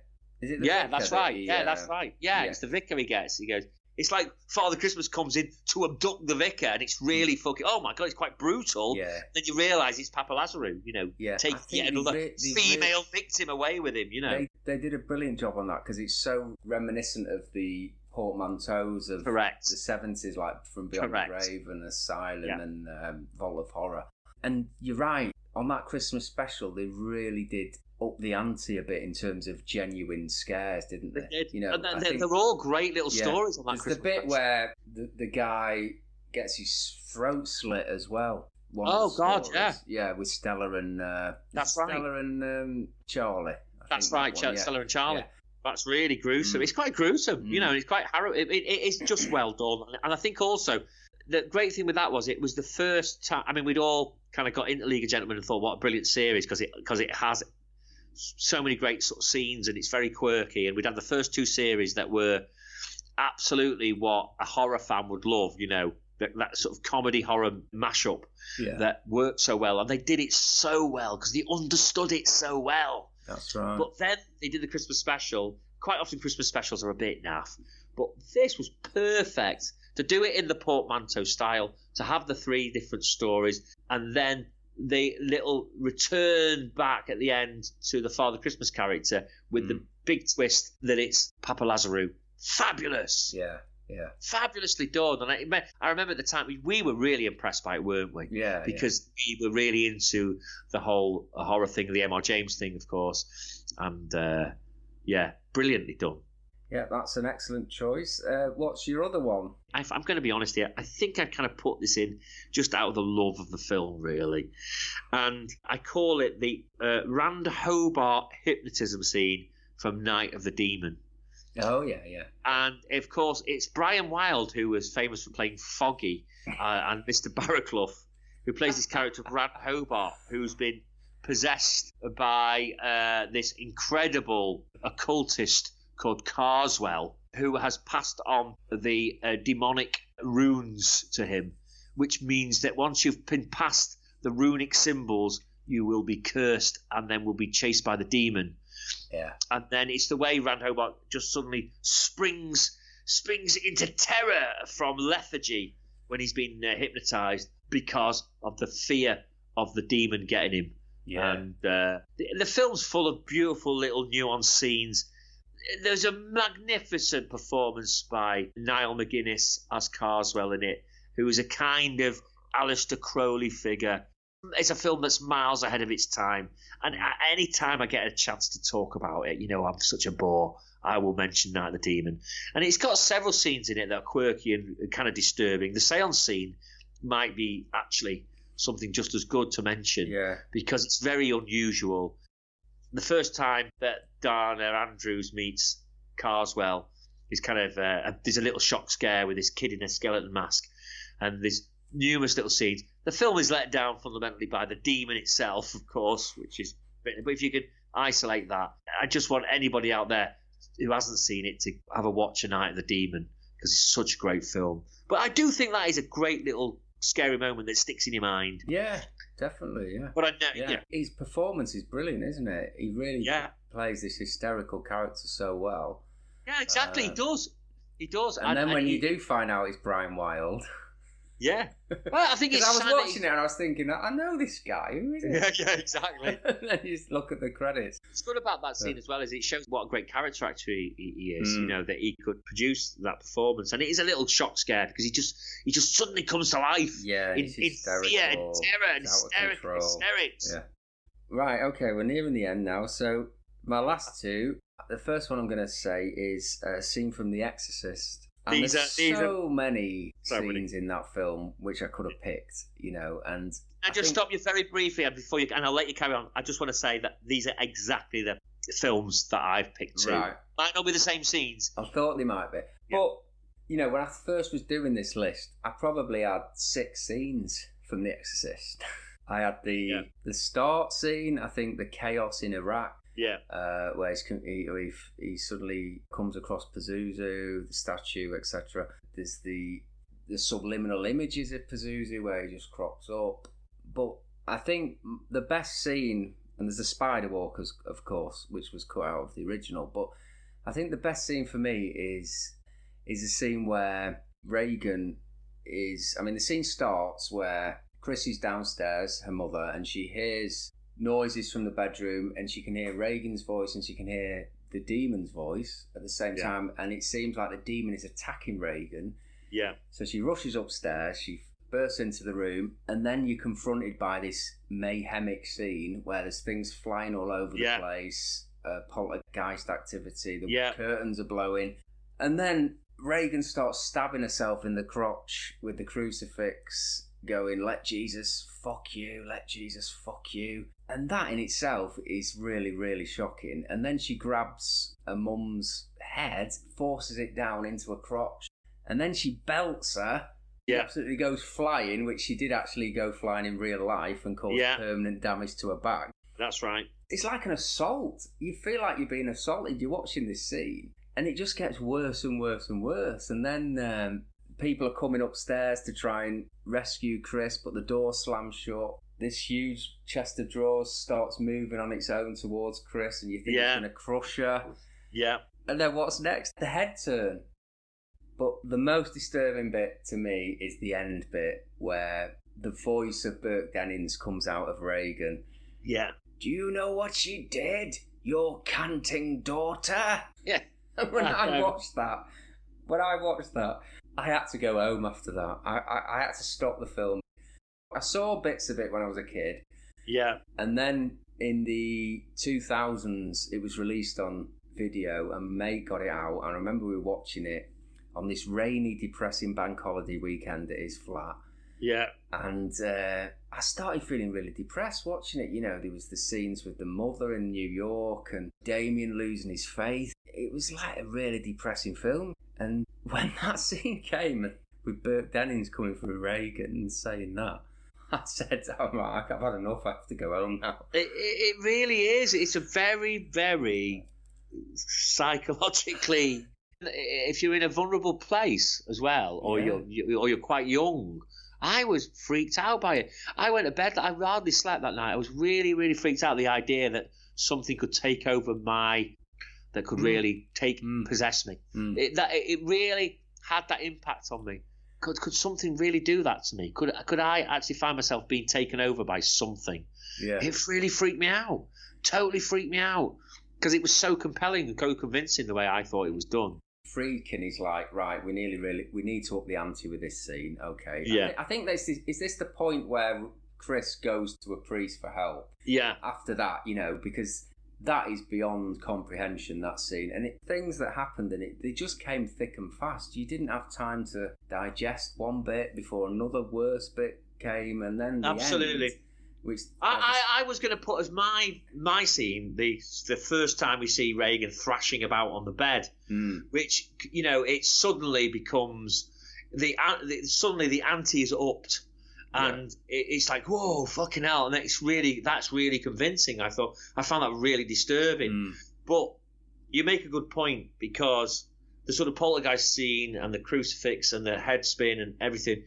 Is it the yeah, vicar that's that right. he, yeah, uh, that's right. Yeah, yeah. it's the vicar he gets. He goes, it's like Father Christmas comes in to abduct the vicar, and it's really fucking, oh my God, it's quite brutal. Yeah, Then you realise it's Papa Lazarou, you know, yeah. take yet another re- they re- female victim away with him, you know. They, they did a brilliant job on that because it's so reminiscent of the portmanteaus of Correct. the seventies, like from Beyond Correct. the Grave and Asylum Yeah. and um, Vault of Horror. And you're right on that Christmas special, they really did up the ante a bit in terms of genuine scares, didn't they? they did. You know, and they're, think they're all great little Yeah. stories on that there's Christmas the bit special. where the, the guy gets his throat slit as well. Oh, God, stories. yeah, with Stella and uh, That's it right. Stella and um, Charlie. I That's think that right, one, Ch- yeah. Stella and Charlie. Yeah. That's really gruesome. Mm. It's quite gruesome, you Mm. know. It's quite harrowing. It, it, it's just well done, and I think also the great thing with that was it was the first time. I mean, we'd all kind of got into League of Gentlemen and thought, what a brilliant series because it because it has so many great sort of scenes and it's very quirky. And we'd had the first two series that were absolutely what a horror fan would love, you know, that, that sort of comedy horror mashup Yeah, that worked so well, and they did it so well because they understood it so well. that's right. But then they did the Christmas special. Quite often, Christmas specials are a bit naff, but this was perfect to do it in the portmanteau style, to have the three different stories, and then the little return back at the end to the Father Christmas character with the big twist that it's Papa Lazarou. Fabulous, yeah, yeah, fabulously done. And I, I remember at the time we, we were really impressed by it, weren't we? yeah. because we were really into the whole horror thing, the M.R. James thing, of course, and uh, yeah, brilliantly done. Yeah, that's an excellent choice. Uh, what's your other one? I, I'm going to be honest here. I think I kind of put this in just out of the love of the film, really, and I call it the uh, Rand Hobart hypnotism scene from Night of the Demon. Oh yeah, yeah, And of course, it's Brian Wilde who was famous for playing Foggy, uh, [LAUGHS] and Mr. Barraclough, who plays this character Rand Hobart, who's been possessed by uh, this incredible occultist called Carswell, who has passed on the uh, demonic runes to him, which means that once you've been past the runic symbols, you will be cursed and then will be chased by the demon yeah. and then it's the way Rand Hobart just suddenly springs springs into terror from lethargy when he's been uh, hypnotized because of the fear of the demon getting him. Yeah. And uh, the, the film's full of beautiful little nuanced scenes. There's a magnificent performance by Niall MacGinnis as Carswell in it, who is a kind of Aleister Crowley figure. It's a film that's miles ahead of its time. And any time I get a chance to talk about it, you know, I'm such a bore. I will mention Night of the Demon. And it's got several scenes in it that are quirky and kind of disturbing. The seance scene might be actually something just as good to mention yeah. because it's very unusual. The first time that Dana Andrews meets Carswell is kind of uh, there's a little shock scare with this kid in a skeleton mask, and there's numerous little scenes. The film is let down fundamentally by the demon itself, of course, which is. But if you can isolate that, I just want anybody out there who hasn't seen it to have a watch a Night of the Demon because it's such a great film. But I do think that is a great little scary moment that sticks in your mind. Yeah, definitely. Yeah. But I know, Yeah. yeah, His performance is brilliant, isn't it? He really Yeah. Plays this hysterical character so well. Yeah, exactly. he Uh, does. He does. And, then when he- you do find out it's Brian Wilde, [LAUGHS] yeah. Well, I think [LAUGHS] it's I was that watching it and I was thinking, I know this guy. Who is [LAUGHS] it? Yeah, yeah, exactly. and then you just look at the credits. What's good about that scene Yeah. as well is it shows what a great character actor he, he he is. Mm. You know that he could produce that performance, and it is a little shock scare because he just he just suddenly comes to life Yeah, in, in hysterical. fear and terror and He's out of hysteric, control. hysterics. Yeah. Right, okay, we're nearing the end now. So, my last two, the first one I'm going to say is a scene from The Exorcist. And These there's are- so many So many. scenes in that film which I could have picked, you know, and I just think- stop you very briefly before you, and I'll let you carry on. I just want to say that these are exactly the films that I've picked too. Right. Might not be the same scenes. I thought they might be. But, you know, when I first was doing this list, I probably had six scenes from The Exorcist. [LAUGHS] I had the Yeah. the start scene, I think the chaos in Iraq, Yeah, uh, where he, he suddenly comes across Pazuzu, the statue, etc. There's the the subliminal images of Pazuzu where he just crops up. But I think the best scene, and there's the spider walkers, of course, which was cut out of the original. But I think the best scene for me is is a scene where Regan is. I mean, the scene starts where Chrissy's downstairs, her mother, and she hears noises from the bedroom, and she can hear Regan's voice, and she can hear the demon's voice at the same Yeah. time, and it seems like the demon is attacking Regan. yeah, So she rushes upstairs, she bursts into the room, and then you're confronted by this mayhemic scene where there's things flying all over Yeah. the place, uh, poltergeist activity, the Yeah. curtains are blowing, and then Regan starts stabbing herself in the crotch with the crucifix, going, Let Jesus fuck you, let Jesus fuck you. And that in itself is really, really shocking. And then she grabs a mum's head, forces it down into a crotch, and then she belts her. She Yeah. absolutely goes flying, which she did actually go flying in real life and cause Yeah. permanent damage to her back. that's right. It's like an assault. You feel like you're being assaulted. You're watching this scene, and it just gets worse and worse and worse. And then um, people are coming upstairs to try and rescue Chris, but the door slams shut. This huge chest of drawers starts moving on its own towards Chris, and you think Yeah. it's going to crush her. Yeah, And then what's next? The head turn. But the most disturbing bit to me is the end bit where the voice of Burke Dennings comes out of Regan. yeah, Do you know what she did? Your canting daughter? yeah. [LAUGHS] When I [LAUGHS] Um, watched that, when I watched that, I had to go home after that. I, I, I had to stop the film. I saw bits of it when I was a kid, Yeah, and then in the 2000s, it was released on video, and May got it out. And I remember we were watching it on this rainy, depressing bank holiday weekend at his flat. yeah, And uh, I started feeling really depressed watching it. You know, there was the scenes with the mother in New York and Damien losing his faith. It was like a really depressing film. And when [LAUGHS] that scene came with Burke Dennings coming through Regan and saying that, [LAUGHS] I said, "Oh, Mark, I've had enough. I have to go home now." It, it, it really is. It's a very, very psychologically. If you're in a vulnerable place as well, or Yeah. you're or you're quite young, I was freaked out by it. I went to bed. I hardly slept that night. I was really, really freaked out. The idea that something could take over my, that could Mm. really take Mm. possess me. Mm. It, that it really had that impact on me. Could could something really do that to me? Could could I actually find myself being taken over by something? Yeah. It really freaked me out. Totally freaked me out because it was so compelling and so convincing the way I thought it was done. Friedkin is like, right, we nearly really we need to up the ante with this scene. Okay. Yeah. I, I think this is, is this the point where Chris goes to a priest for help Yeah, after that, you know, because that is beyond comprehension. That scene and it, things that happened in it, they just came thick and fast. You didn't have time to digest one bit before another worse bit came, and then the Absolutely. end, which I, just- I, I was going to put as my my scene the the first time we see Regan thrashing about on the bed, Mm, which you know it suddenly becomes the, the suddenly the ante is upped. And it, it's like whoa, fucking hell! And it's really that's really convincing. I thought I found that really disturbing. mm, But you make a good point because the sort of poltergeist scene and the crucifix and the head spin and everything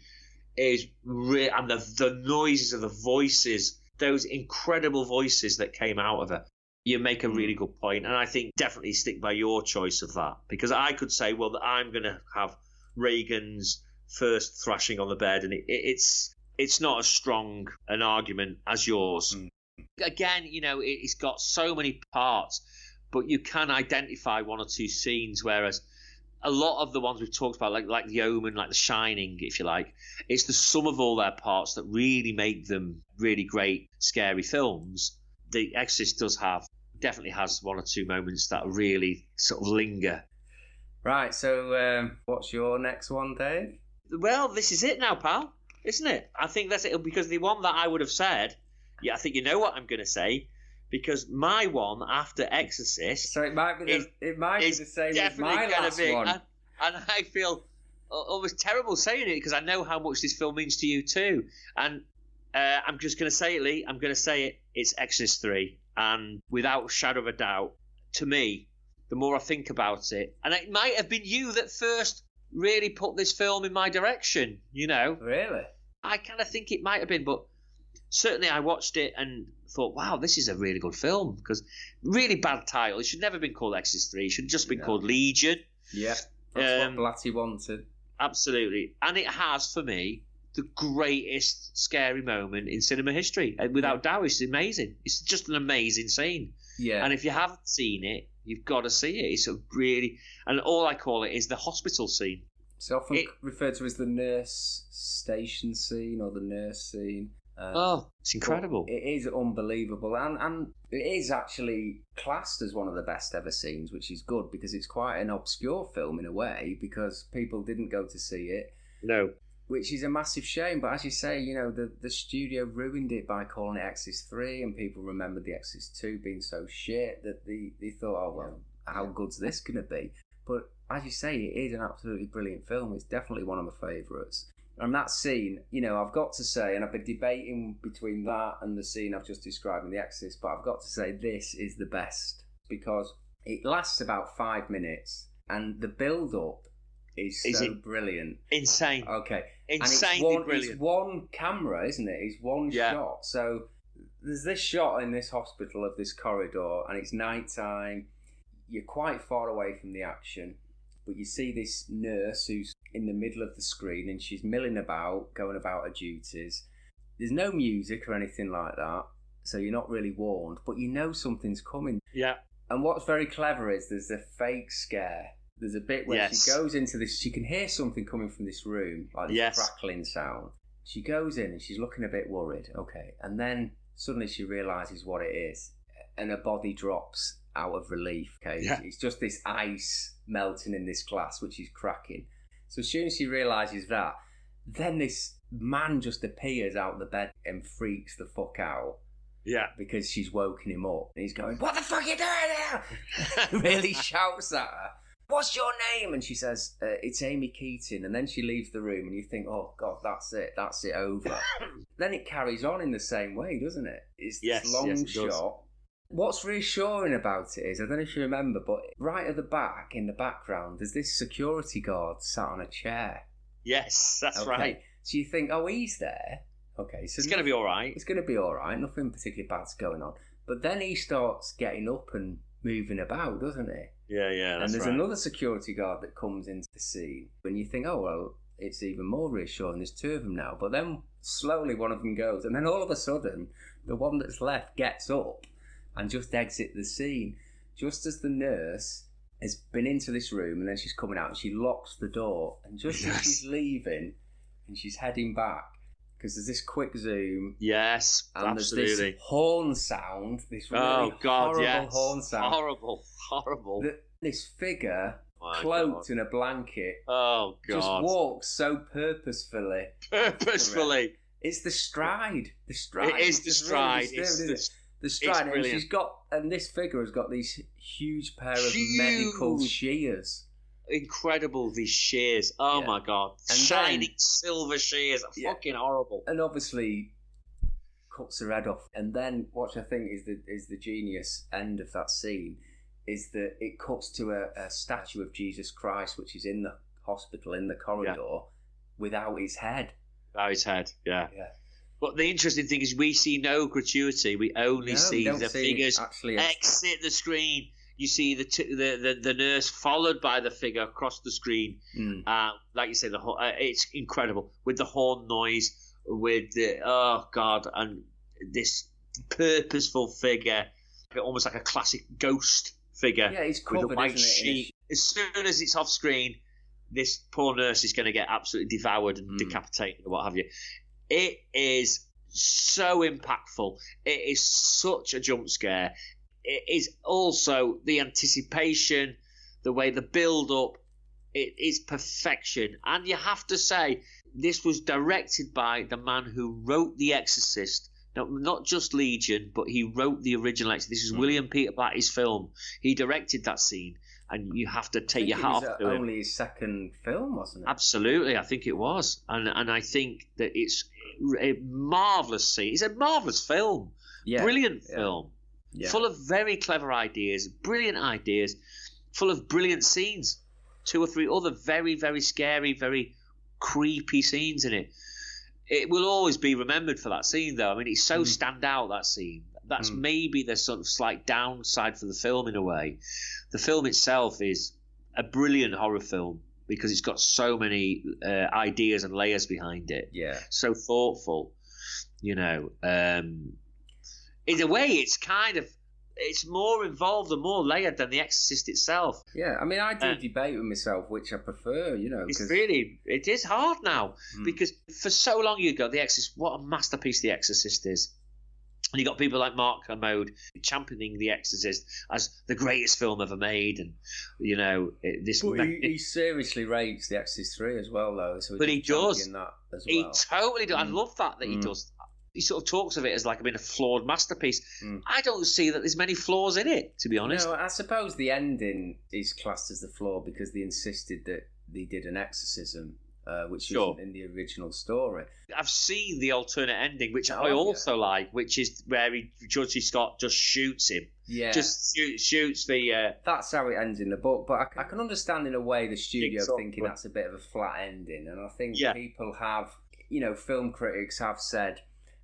is re- and the the noises of the voices, those incredible voices that came out of it. You make a really good point, and I think definitely stick by your choice of that because I could say, well, I'm going to have Regan's first thrashing on the bed, and it, it's it's not as strong an argument as yours. Mm. Again, you know, it, it's got so many parts, but you can identify one or two scenes, whereas a lot of the ones we've talked about, like like the Omen, like the Shining, if you like, it's the sum of all their parts that really make them really great, scary films. The Exorcist does have definitely has one or two moments that really sort of linger. Right, so um, what's your next one, Dave? Well, this is it now, pal, isn't it? I think that's it because the one that I would have said, yeah, I think you know what I'm going to say, because my one after Exorcist So it might be the, Is- it might be the same as my last be, one. and, and I feel al- almost terrible saying it because I know how much this film means to you too, and uh, I'm just going to say it, Lee. I'm going to say it. It's Exorcist three, and without a shadow of a doubt, to me, the more I think about it, and it might have been you that first really put this film in my direction. You know, Really? I kind of think it might have been, but certainly I watched it and thought, wow, this is a really good film because really bad title. It should never have been called Exorcist Three. It should have just been No. called Legion. Yeah. That's Um, what Blatty wanted. Absolutely, and it has for me the greatest scary moment in cinema history. Without doubt, it's amazing. It's just an amazing scene. Yeah. And if you haven't seen it, you've got to see it. It's a really, and all I call it is the hospital scene. It's often it- referred to as the nurse station scene or the nurse scene. Um, Oh, it's incredible. It is unbelievable, and and it is actually classed as one of the best ever scenes, which is good because it's quite an obscure film in a way because people didn't go to see it, No, which is a massive shame. But as you say, you know the the studio ruined it by calling it Exorcist Three, and people remembered the Exorcist Two being so shit that they they thought, oh well, how good's this gonna be? But as you say, it is an absolutely brilliant film. It's definitely one of my favourites. And that scene, you know, I've got to say, and I've been debating between that and the scene I've just described in The Exorcist, but I've got to say this is the best because it lasts about five minutes and the build up is, Is so brilliant. insane, Okay. Insanely and it's one, brilliant. It's one camera, isn't it? It's one Yeah. shot. So there's this shot in this hospital of this corridor, and it's night time. You're quite far away from the action, but you see this nurse who's in the middle of the screen, and she's milling about, going about her duties. There's no music or anything like that, so you're not really warned, but you know something's coming. Yeah, And what's very clever is there's a fake scare. There's a bit where Yes. she goes into this. She can hear something coming from this room, like this Yes. crackling sound. She goes in and she's looking a bit worried. Okay, and then suddenly she realizes what it is, and her body drops out of relief. Okay, Yeah. it's just this ice melting in this glass, which is cracking. So as soon as she realizes that, then this man just appears out of the bed and freaks the fuck out yeah. because she's woken him up and he's going, What the fuck are you doing here? [LAUGHS] really shouts at her, What's your name? And she says, uh, It's Amy Keating. And then she leaves the room and you think, Oh God, that's it, that's it over. [COUGHS] then it carries on in the same way, doesn't it? It's this Yes, long yes, it does. shot. What's reassuring about it is, I don't know if you remember, but right at the back, in the background, there's this security guard sat on a chair. Yes, that's Okay. right. So you think, oh, he's there. Okay, so It's going to be all right. it's going to be all right. Nothing particularly bad's going on. But then he starts getting up and moving about, doesn't he? Yeah, yeah. and there's right. another security guard that comes into the scene, and you think, oh well, it's even more reassuring. There's two of them now. But then slowly one of them goes, and then all of a sudden, the one that's left gets up and just exit the scene, just as the nurse has been into this room, and then she's coming out, and she locks the door, and just as she's leaving, and she's heading back. Because there's this quick zoom, Yes, and there's absolutely. this horn sound, this oh, really oh God, horrible yes. horn sound. Horrible, horrible. That this figure, oh My cloaked in a blanket, Oh God. Oh just God. walks so purposefully. Purposefully. It's the stride. The stride. It is the It's really stride. It's the, the stride, and she's got, and this figure has got these huge pair of medical shears. Incredible. These shears. Oh Yeah. my God. And Shining then- silver shears. Yeah. Fucking horrible. and obviously cuts her head off. And then what I think is the is the genius end of that scene is that it cuts to a, a statue of Jesus Christ, which is in the hospital in the corridor, without his head. Oh, his head. Yeah. Yeah. But the interesting thing is, we see no gratuity. We only No, see we the see figures actually. exit the screen. You see the, t- the the the nurse followed by the figure across the screen. Mm. Uh, like you say, the ho- uh, it's incredible with the horn noise, with the oh god, and this purposeful figure, almost like a classic ghost figure Yeah, he's with a white isn't it? sheet. As soon as it's off screen, this poor nurse is going to get absolutely devoured and Mm. decapitated, or what have you. It is so impactful. It is such a jump scare. It is also the anticipation, the way the build up It is perfection, and you have to say this was directed by the man who wrote The Exorcist. No, not just Legion, but he wrote the original Exorcist. This is Mm. William Peter Blatty's film. He directed that scene, and you have to take your hat off to him. only his second film, wasn't it? Absolutely, I think it was, and and I think that it's a marvelous scene. It's a marvelous film, Yeah, brilliant yeah. film, yeah. full of very clever ideas, brilliant ideas, full of brilliant scenes. Two or three other very very scary, very creepy scenes in it. It will always be remembered for that scene, though. I mean, it's so Mm. stand out that scene. That's Mm. maybe the sort of slight downside for the film in a way. The film itself is a brilliant horror film because it's got so many uh, ideas and layers behind it. yeah. So thoughtful, you know. Um, in a way, it's kind of it's more involved and more layered than The Exorcist itself. Yeah, I mean, I do Uh, debate with myself which I prefer, you know. It's 'cause- really it is hard now Mm. because for so long you go The Exorcist. What a masterpiece The Exorcist is. And you got people like Mark Kermode championing The Exorcist as the greatest film ever made, and you know it- this. But he, he seriously rates the Exorcist 3 as well, though. So But he does. That as He totally does. I Mm. love that that he Mm. does. He sort of talks of it as like being a flawed masterpiece. Mm. I don't see that there's many flaws in it, to be honest. No, I suppose the ending is classed as the flaw because they insisted that they did an exorcism, uh, which Sure. isn't in the original story. I've seen the alternate ending, which Oh, I yeah. also like, which is where he, George Scott just shoots him, Yeah. just shoot, shoots the. Uh, that's how it ends in the book, but I, I can understand in a way the studio thinking that's a bit of a flat ending, and I think Yeah. people have, you know, film critics have said,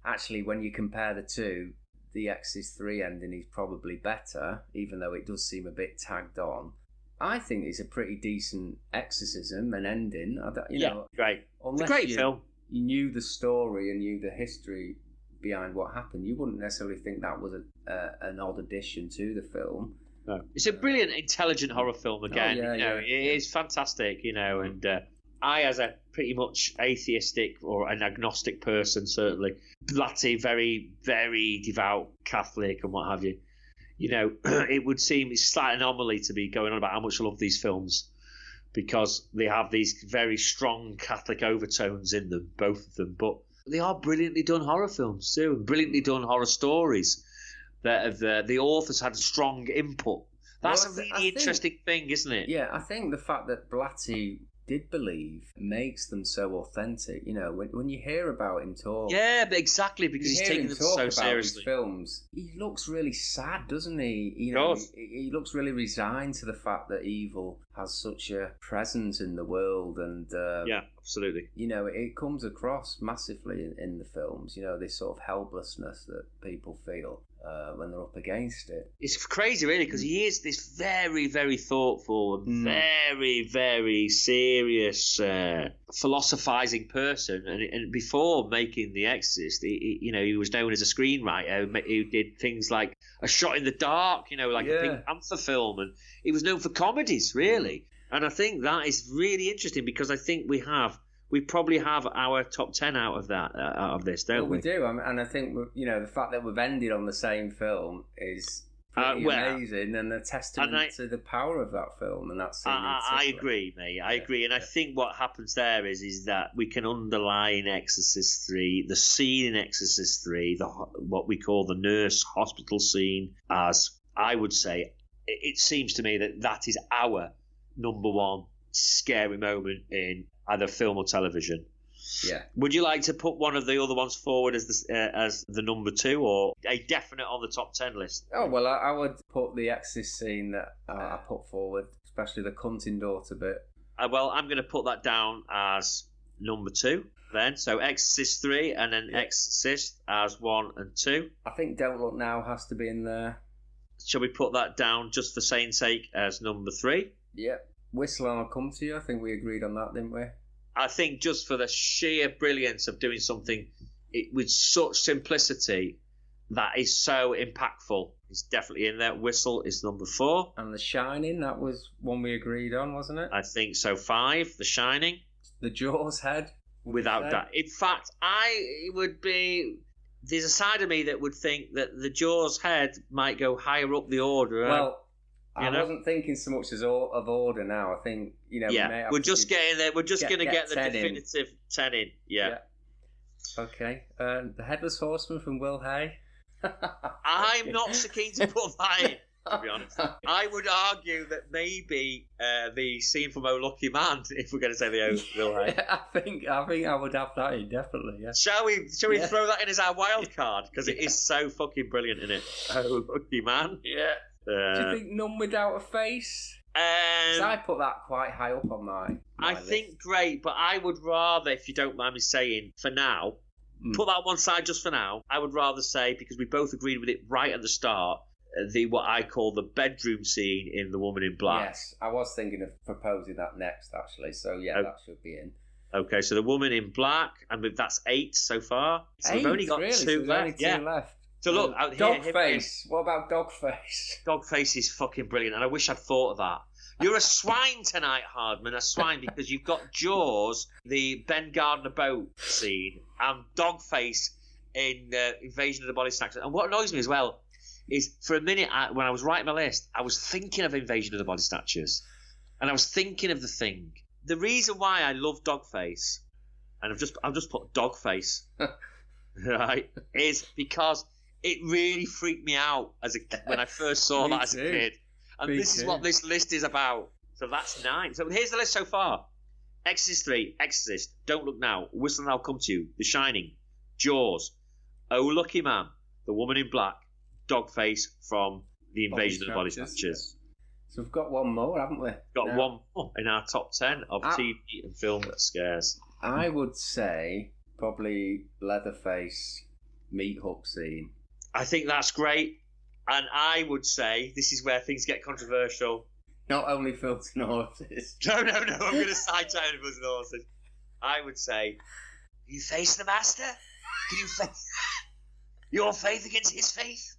actually, when you compare the two, the Exorcist three ending is probably better, even though it does seem a bit tagged on. I think it's a pretty decent exorcism and ending. I don't, you yeah, know, great. It's a unless great you, film. you knew the story and knew the history behind what happened, you wouldn't necessarily think that was a, uh, an odd addition to the film. No. It's a brilliant, intelligent horror film. Again, Oh, yeah, you know, yeah, it yeah. is fantastic. You know, and uh, I, as a pretty much atheistic or an agnostic person, certainly, Blatty, very, very devout Catholic and what have you. You know, [CLEARS THROAT] it would seem it's a slight anomaly to be going on about how much I love these films because they have these very strong Catholic overtones in them, both of them. But they are brilliantly done horror films too, brilliantly done horror stories that have uh, the authors had strong input. That's Well, a really think- interesting thing, isn't it? Yeah, I think the fact that Blatty did believe makes them so authentic. You know, when, when you hear about him talk, Yeah, but exactly because he's taking them talk so about seriously. His films, he looks really sad, doesn't he? You know, he, he looks really resigned to the fact that evil has such a presence in the world, and uh, Yeah, absolutely. you know, it comes across massively in, in the films. You know, this sort of helplessness that people feel uh, when they're up against it. It's crazy, really, because he is this very, very thoughtful and Mm. very, very serious, uh, philosophizing person. And, and before making The Exorcist, he, he- you know, he was known as a screenwriter who, who did things like A Shot in the Dark, you know, like a Yeah. Pink Panther film, and he was known for comedies, really. Mm. And I think that is really interesting because I think we have. We probably have our top ten out of that, uh, out of this, don't Well, we do, I mean, and I think you know the fact that we've ended on the same film is Uh, well, amazing and a testament and I- to the power of that film and that scene. I, I, agree, mate. I Yeah, agree, and I think what happens there is is that we can underline Exorcist three, the scene in Exorcist three, the what we call the nurse hospital scene, as I would say. It, it seems to me that that is our number one scary moment in either film or television. Yeah, Would you like to put one of the other ones forward as the uh, as the number two, or a definite on the top ten list? Oh well, I, I would put the Exorcist scene that uh, I put forward, especially the cunting daughter bit. Uh, well, I'm going to put that down as number two then. So Exorcist 3 and then Yeah. Exorcist as 1 and 2. I think Don't Look Now has to be in there. Shall we put that down just for saying sake as number 3? Yeah, Whistle and I'll Come to You. I think we agreed on that, didn't we? I think just for the sheer brilliance of doing something it, with such simplicity that is so impactful. It's definitely in there. Whistle is number 4. And The Shining, that was one we agreed on, wasn't it? I think so. 5. The Shining. The Jaws head. without that. In fact, I would be. There's a side of me that would think that the Jaws head might go higher up the order. Well, I know? wasn't thinking so much as all, of order now. I think you know. we may yeah, have we're just getting there. We're just get- going to get get, the 10 in. definitive ten in. Yeah. Okay. Um, the headless horseman from Will Hay. [LAUGHS] I'm not so keen to put that in. To be honest, I would argue that maybe uh, the scene from Oh Lucky Man, [LAUGHS] if we're going to say the O Will Hay. [LAUGHS] I think I think I would have that in definitely. Yeah. Shall we? Shall we Yeah. throw that in as our wild card because it is so fucking brilliant in it. Oh, lucky man! Yeah. Do Uh, you think none without a face? um, I put that quite high up on my. my I list. think great, but I would rather, if you don't mind me saying, for now, Mm. put that one side just for now. I would rather say because we both agreed with it right at the start, uh, the what I call the bedroom scene in The Woman in Black. Yes, I was thinking of proposing that next actually. So yeah, Oh. that should be in. Okay, so The Woman in Black, and that's eight so far. So we've only got really? Two there's left. only two yeah. left. So look, out here, it Dogface. What about Dogface? [LAUGHS] Dogface is fucking brilliant, and I wish I'd thought of that. You're a swine tonight, Hardman, a swine, because you've got Jaws, the Ben Gardner boat scene, and Dogface in uh, Invasion of the Body Snatchers. And what annoys me as well is, for a minute, I, when I was writing my list, I was thinking of Invasion of the Body Snatchers, and I was thinking of the thing. The reason why I love Dogface, and I've just I've just put Dogface, [LAUGHS] [LAUGHS] right, is because it really freaked me out as a when I first saw [LAUGHS] that as a too. kid. And Me this is what this list is about. So that's nine. So here's the list so far: Exorcist three, Exorcist, Don't Look Now, Whistle and I'll Come to You, The Shining, Jaws, Oh Lucky Man, The Woman in Black, Dogface from The Invasion of the Body Snatchers. So we've got one more, haven't we? Got Now, one more in our top ten of Ah. TV and film scares. I would say probably Leatherface meat hook scene. I think that's great. And I would say this is where things get controversial. Not only Fools and horses. [LAUGHS] No, no, no. I'm going to side to animals and horses. I would say, you face the master. Can you face [LAUGHS] your faith against his faith,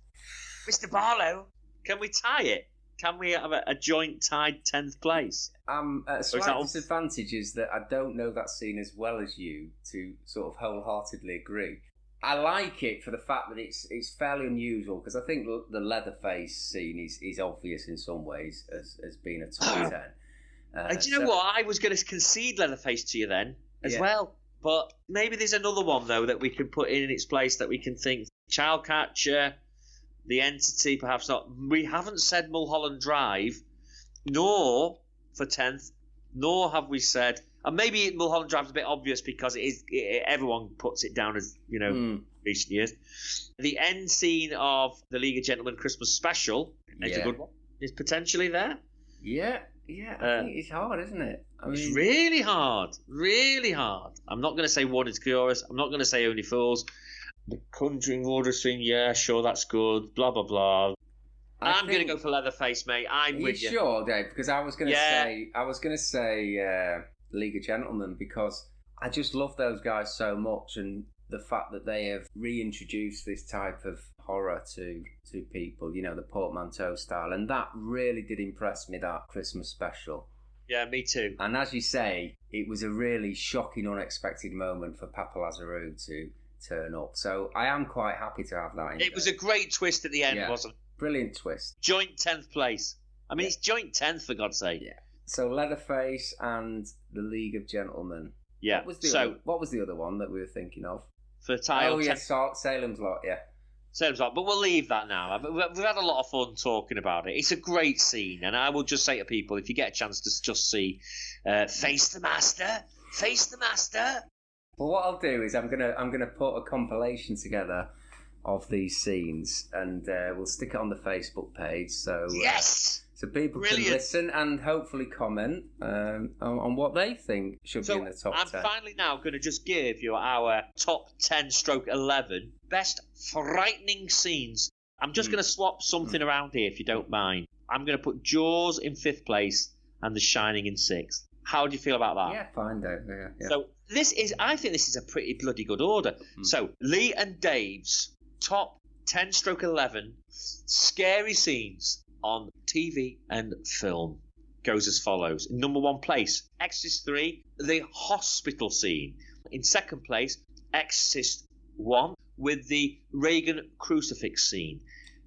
Mister Barlow? Can we tie it? Can we have a, a joint tied tenth place? Um, a is slight that disadvantage is that I don't know that scene as well as you to sort of wholeheartedly agree. I like it for the fact that it's it's fairly unusual because I think the Leatherface scene is, is obvious in some ways as, as being a top ten. Uh, do you know so- what? I was going to concede Leatherface to you then as Yeah. well. But maybe there's another one though that we can put in its place that we can think child catcher, the entity, perhaps not. We haven't said Mulholland Drive, nor for tenth, nor have we said. And maybe Mulholland Drive's a bit obvious because it is it, everyone puts it down as you know Mm, recent years. The end scene of the League of Gentlemen Christmas special is a good one. Is potentially there. yeah, yeah. I Uh, think it's hard, isn't it? I It's really hard, really hard. I'm not going to say one is curious. I'm not going to say only fools. The Conjuring Order scene, yeah, sure, that's good. Blah blah blah. I I'm going to go for Leatherface, mate. I'm Are you with you. sure, Dave? Because I was going to Yeah. say, I was going to say uh, League of Gentlemen because I just love those guys so much, and the fact that they have reintroduced this type of horror to to people, you know, the portmanteau style, and that really did impress me. That Christmas special, Yeah, me too. and as you say, it was a really shocking, unexpected moment for Papa Lazarou to turn up. So I am quite happy to have that. In It was a great twist at the end, Yeah. wasn't it? brilliant twist. Joint tenth place. I mean, it's joint tenth for God's sake. Yeah. So Leatherface and the League of Gentlemen. Yeah. What was the so other, what was the other one that we were thinking of? for tile, oh yes, Sa- Salem's Lot. Yeah. Sounds like, but we'll leave that now. We've had a lot of fun talking about it. It's a great scene, and I will just say to people, if you get a chance to just see, uh, face the master, face the master. Well, what I'll do is I'm gonna I'm gonna put a compilation together of these scenes, and uh, we'll stick it on the Facebook page so uh, Yes. So people can listen and hopefully comment um, on, on what they think should be in the top I'm ten. finally now going to just give you our top ten stroke eleven best frightening scenes. I'm just Mm. going to swap something around here, if you don't mind. I'm going to put Jaws in fifth place and The Shining in sixth. How do you feel about that? Yeah, fine, Dave. Yeah, yeah. So this is, I think this is a pretty bloody good order. Hmm. So Lee and Dave's top ten stroke eleven scary scenes on TV and film goes as follows. In number one place, Exorcist three, the hospital scene. In second place, Exorcist one with the Regan crucifix scene.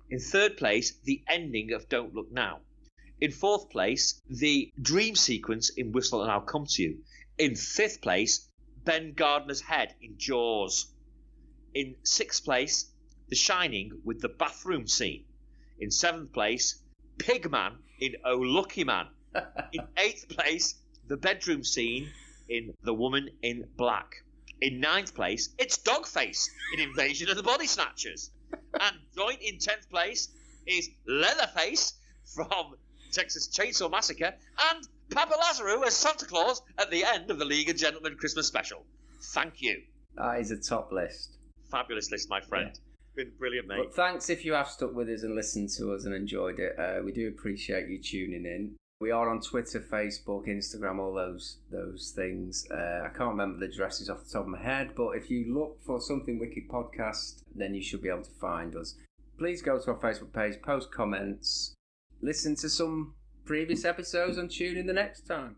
In third place, the ending of Don't Look Now. In fourth place, the dream sequence in Whistle and I'll Come to You. In fifth place, Ben Gardner's head in Jaws. In sixth place, The Shining with the bathroom scene. In seventh place, Pigman in Oh Lucky Man. [LAUGHS] in eighth place, the bedroom scene in The Woman in Black. In ninth place, it's Dogface in Invasion of the Body Snatchers. And joint in tenth place is Leatherface from Texas Chainsaw Massacre and Papa Lazarou as Santa Claus at the end of the League of Gentlemen Christmas special. Thank you. That is a top list. Fabulous list, my friend. Been brilliant, mate. But thanks if you have stuck with us and listened to us and enjoyed it. Uh, we do appreciate you tuning in. We are on Twitter, Facebook, Instagram, all those those things. Uh, I can't remember the addresses off the top of my head, but if you look for something Wicked podcast, then you should be able to find us. Please go to our Facebook page, post comments, listen to some previous episodes, and tune in the next time.